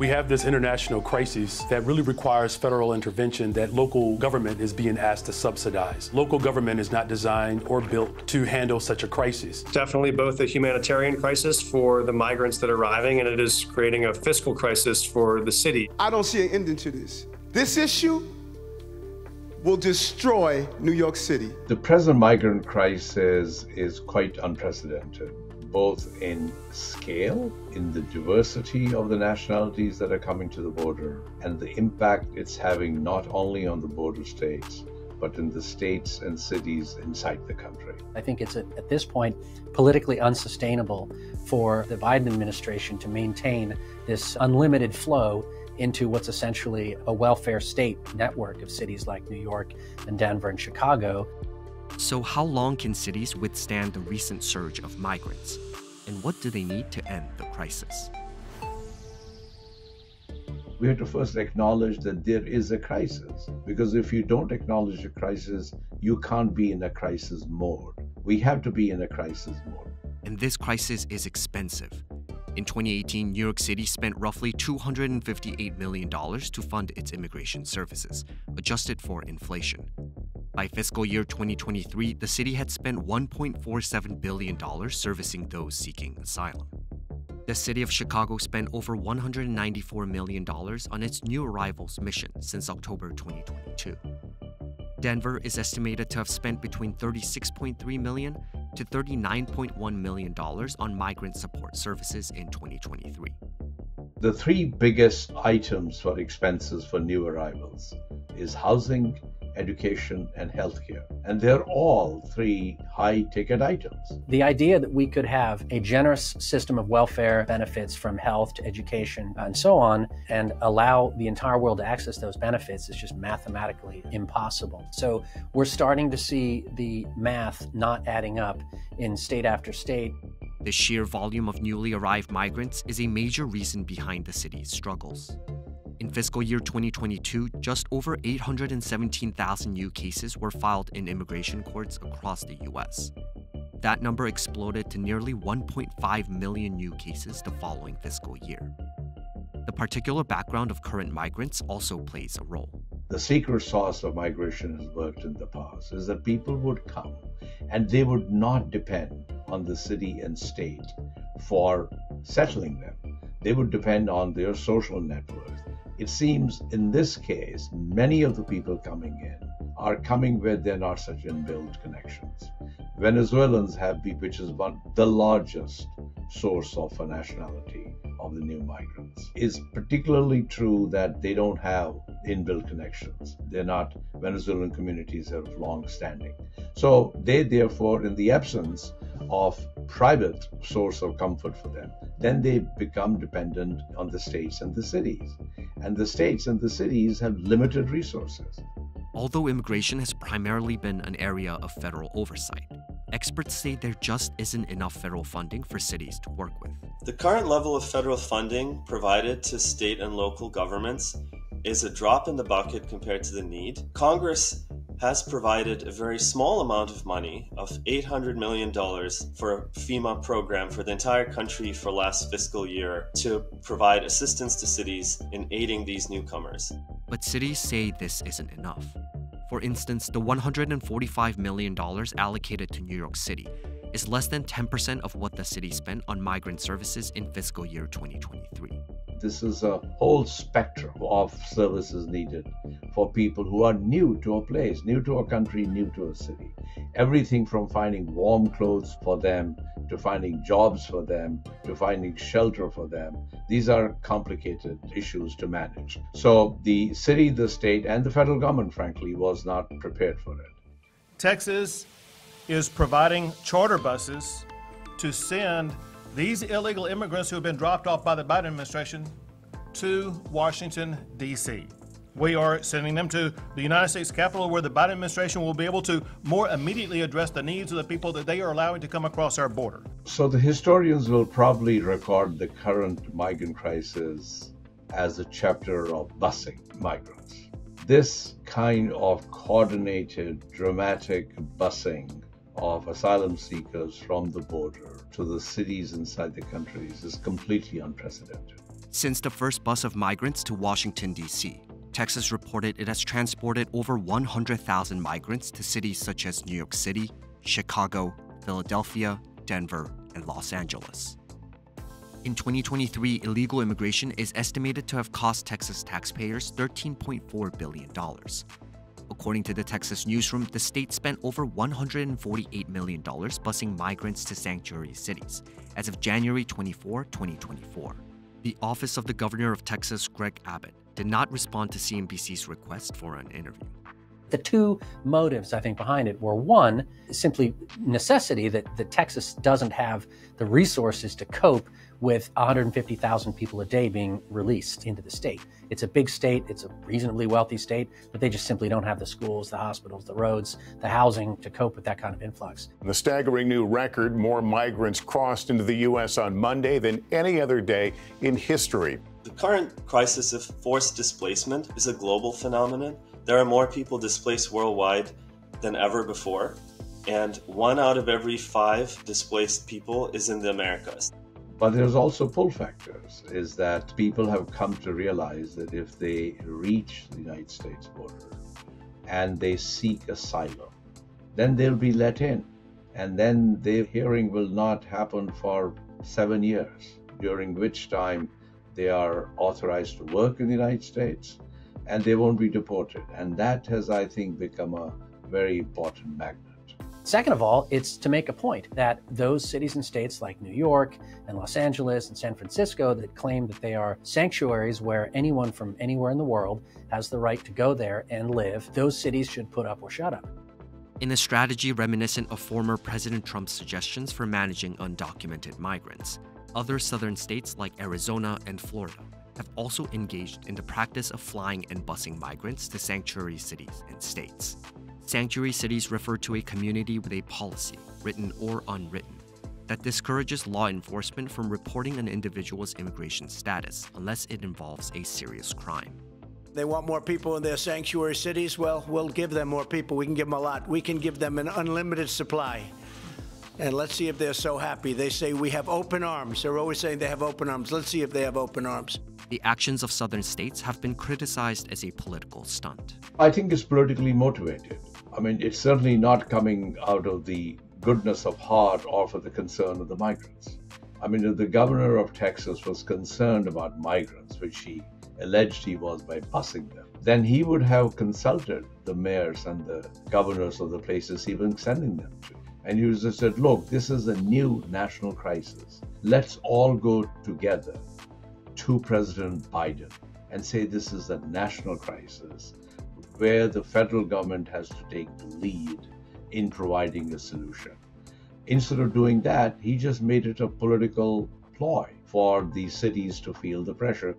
We have this international crisis that really requires federal intervention that local government is being asked to subsidize. Local government is not designed or built to handle such a crisis. Definitely both a humanitarian crisis for the migrants that are arriving and it is creating a fiscal crisis for the city. I don't see an ending to this. This issue will destroy New York City. The present migrant crisis is quite unprecedented, both in scale, in the diversity of the nationalities that are coming to the border, and the impact it's having not only on the border states, but in the states and cities inside the country. I think it's at this point politically unsustainable for the Biden administration to maintain this unlimited flow into what's essentially a welfare state network of cities like New York and Denver and Chicago. So, how long can cities withstand the recent surge of migrants? And what do they need to end the crisis? We have to first acknowledge that there is a crisis. Because if you don't acknowledge a crisis, you can't be in a crisis mode. We have to be in a crisis mode. And this crisis is expensive. In 2018, New York City spent roughly $258 million to fund its immigration services, adjusted for inflation. By fiscal year 2023, the city had spent $1.47 billion servicing those seeking asylum. The city of Chicago spent over $194 million on its new arrivals mission since October 2022. Denver is estimated to have spent between 36.3 million to 39.1 million dollars on migrant support services in 2023. The three biggest items for expenses for new arrivals is housing, education, and healthcare. And they're all three high ticket items. The idea that we could have a generous system of welfare benefits from health to education uh, and so on, and allow the entire world to access those benefits is just mathematically impossible. So we're starting to see the math not adding up in state after state. The sheer volume of newly arrived migrants is a major reason behind the city's struggles. In fiscal year 2022, just over 817,000 new cases were filed in immigration courts across the US. That number exploded to nearly 1.5 million new cases the following fiscal year. The particular background of current migrants also plays a role. The secret sauce of migration has worked in the past is that people would come and they would not depend on the city and state for settling them. They would depend on their social networks, it seems in this case, many of the people coming in are coming where they're not such inbuilt connections. Venezuelans have, been, which is one the largest source of a nationality of the new migrants. It's particularly true that they don't have inbuilt connections. They're not Venezuelan communities are long standing. So they therefore, in the absence of private source of comfort for them, then they become dependent on the states and the cities. And the states and the cities have limited resources. Although immigration has primarily been an area of federal oversight, experts say there just isn't enough federal funding for cities to work with. The current level of federal funding provided to state and local governments is a drop in the bucket compared to the need. Congress has provided a very small amount of money of $800 million for a FEMA program for the entire country for last fiscal year to provide assistance to cities in aiding these newcomers. But cities say this isn't enough. For instance, the $145 million allocated to New York City is less than 10% of what the city spent on migrant services in fiscal year 2023. This is a whole spectrum of services needed for people who are new to a place, new to a country, new to a city. Everything from finding warm clothes for them, to finding jobs for them, to finding shelter for them. These are complicated issues to manage. So the city, the state, and the federal government, frankly, was not prepared for it. Texas is providing charter buses to send these illegal immigrants who have been dropped off by the Biden administration to Washington, D.C. We are sending them to the United States Capitol where the Biden administration will be able to more immediately address the needs of the people that they are allowing to come across our border. So the historians will probably record the current migrant crisis as a chapter of busing migrants. This kind of coordinated, dramatic busing of asylum seekers from the border to the cities inside the countries is completely unprecedented. Since the first bus of migrants to Washington, D.C., Texas reported it has transported over 100,000 migrants to cities such as New York City, Chicago, Philadelphia, Denver, and Los Angeles. In 2023, illegal immigration is estimated to have cost Texas taxpayers $13.4 billion. According to the Texas newsroom, the state spent over $148 million busing migrants to sanctuary cities as of January 24, 2024. The Office of the Governor of Texas, Greg Abbott, did not respond to CNBC's request for an interview. The two motives, I think, behind it were one, simply necessity that, that Texas doesn't have the resources to cope with 150,000 people a day being released into the state. It's a big state, it's a reasonably wealthy state, but they just simply don't have the schools, the hospitals, the roads, the housing to cope with that kind of influx. The staggering new record more migrants crossed into the U.S. on Monday than any other day in history. The current crisis of forced displacement is a global phenomenon. There are more people displaced worldwide than ever before, and one out of every five displaced people is in the Americas. But there's also pull factors, is that people have come to realize that if they reach the United States border and they seek asylum, then they'll be let in. And then their hearing will not happen for seven years, during which time they are authorized to work in the United States and they won't be deported. And that has, I think, become a very important magnet. Second of all, it's to make a point that those cities and states like New York and Los Angeles and San Francisco that claim that they are sanctuaries where anyone from anywhere in the world has the right to go there and live, those cities should put up or shut up. In a strategy reminiscent of former President Trump's suggestions for managing undocumented migrants, other southern states like Arizona and Florida have also engaged in the practice of flying and busing migrants to sanctuary cities and states. Sanctuary cities refer to a community with a policy, written or unwritten, that discourages law enforcement from reporting an individual's immigration status unless it involves a serious crime. They want more people in their sanctuary cities. Well, we'll give them more people. We can give them a lot. We can give them an unlimited supply. And let's see if they're so happy. They say we have open arms. They're always saying they have open arms. Let's see if they have open arms. The actions of southern states have been criticized as a political stunt. I think it's politically motivated. I mean, it's certainly not coming out of the goodness of heart or for the concern of the migrants. I mean, if the governor of Texas was concerned about migrants, which he alleged he was by busing them, then he would have consulted the mayors and the governors of the places he was sending them to. And he have said, look, this is a new national crisis. Let's all go together to President Biden and say this is a national crisis where the federal government has to take the lead in providing a solution. Instead of doing that, he just made it a political ploy for the cities to feel the pressure.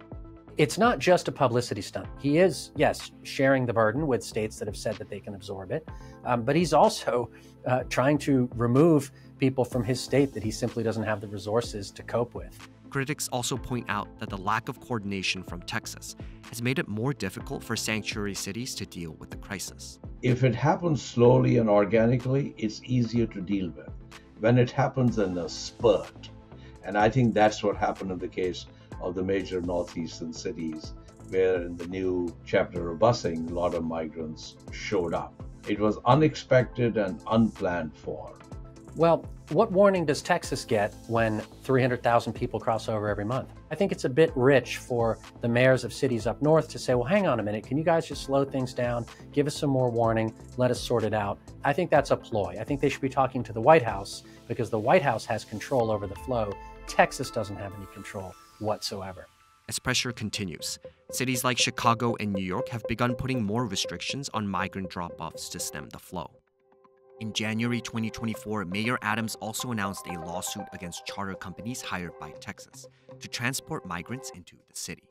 It's not just a publicity stunt. He is, yes, sharing the burden with states that have said that they can absorb it, um, but he's also uh, trying to remove people from his state that he simply doesn't have the resources to cope with. Critics also point out that the lack of coordination from Texas has made it more difficult for sanctuary cities to deal with the crisis. If it happens slowly and organically, it's easier to deal with. When it happens in a spurt, and I think that's what happened in the case of the major northeastern cities, where in the new chapter of busing, a lot of migrants showed up. It was unexpected and unplanned for. Well, what warning does Texas get when 300,000 people cross over every month? I think it's a bit rich for the mayors of cities up north to say, well, hang on a minute, can you guys just slow things down, give us some more warning, let us sort it out? I think that's a ploy. I think they should be talking to the White House because the White House has control over the flow. Texas doesn't have any control whatsoever. As pressure continues, cities like Chicago and New York have begun putting more restrictions on migrant drop offs to stem the flow. In January 2024, Mayor Adams also announced a lawsuit against charter companies hired by Texas to transport migrants into the city.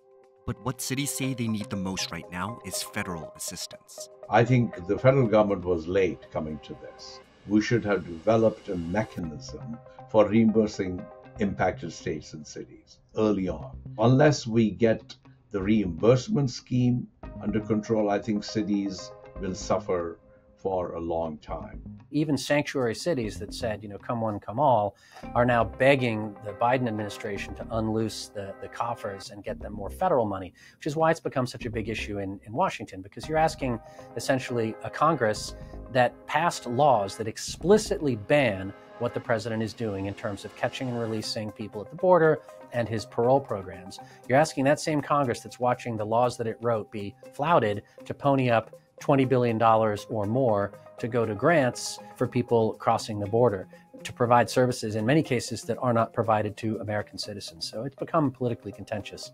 But what cities say they need the most right now is federal assistance. I think the federal government was late coming to this. We should have developed a mechanism for reimbursing impacted states and cities early on. Unless we get the reimbursement scheme under control, I think cities will suffer for a long time. Even sanctuary cities that said, you know, come one, come all, are now begging the Biden administration to unloose the, the coffers and get them more federal money, which is why it's become such a big issue in, in Washington, because you're asking essentially a Congress that passed laws that explicitly ban what the president is doing in terms of catching and releasing people at the border and his parole programs. You're asking that same Congress that's watching the laws that it wrote be flouted to pony up $20 billion or more to go to grants for people crossing the border to provide services in many cases that are not provided to American citizens. So it's become politically contentious.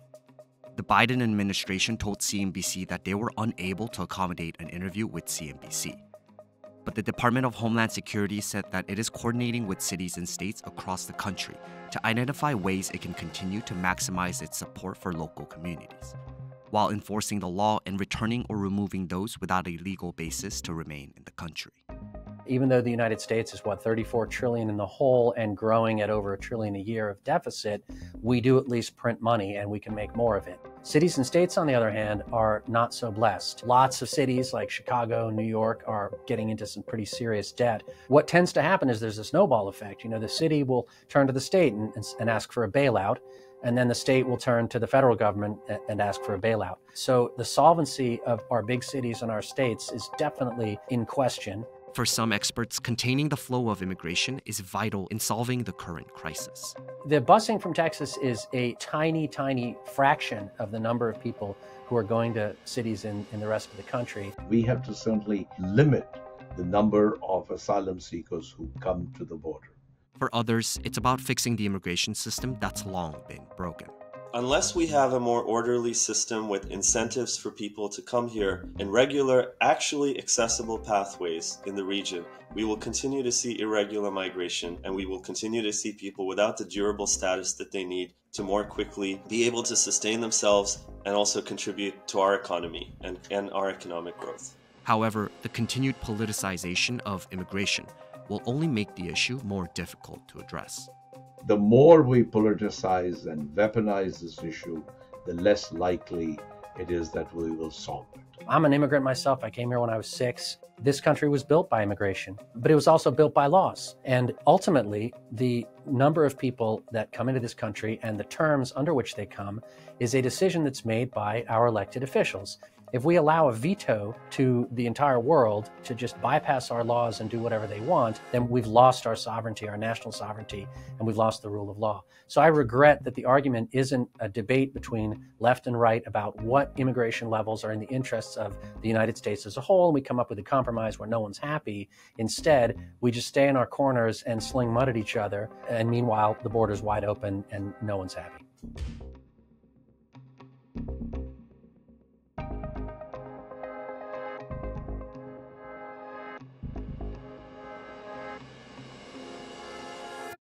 The Biden administration told CNBC that they were unable to accommodate an interview with CNBC. But the Department of Homeland Security said that it is coordinating with cities and states across the country to identify ways it can continue to maximize its support for local communities while enforcing the law and returning or removing those without a legal basis to remain in the country. Even though the United States is what 34 trillion in the hole and growing at over a trillion a year of deficit, we do at least print money and we can make more of it. Cities and states, on the other hand, are not so blessed. Lots of cities like Chicago, New York are getting into some pretty serious debt. What tends to happen is there's a snowball effect. You know, the city will turn to the state and, and ask for a bailout and then the state will turn to the federal government and ask for a bailout. So the solvency of our big cities and our states is definitely in question. For some experts, containing the flow of immigration is vital in solving the current crisis. The busing from Texas is a tiny, tiny fraction of the number of people who are going to cities in, in the rest of the country. We have to certainly limit the number of asylum seekers who come to the border. For others, it's about fixing the immigration system that's long been broken. Unless we have a more orderly system with incentives for people to come here and regular, actually accessible pathways in the region, we will continue to see irregular migration and we will continue to see people without the durable status that they need to more quickly be able to sustain themselves and also contribute to our economy and, and our economic growth. However, the continued politicization of immigration will only make the issue more difficult to address. The more we politicize and weaponize this issue, the less likely it is that we will solve it. I'm an immigrant myself. I came here when I was six. This country was built by immigration, but it was also built by laws. And ultimately, the number of people that come into this country and the terms under which they come is a decision that's made by our elected officials. If we allow a veto to the entire world to just bypass our laws and do whatever they want, then we've lost our sovereignty, our national sovereignty, and we've lost the rule of law. So I regret that the argument isn't a debate between left and right about what immigration levels are in the interests of the United States as a whole, and we come up with a compromise where no one's happy. Instead, we just stay in our corners and sling mud at each other, and meanwhile, the border's wide open and no one's happy.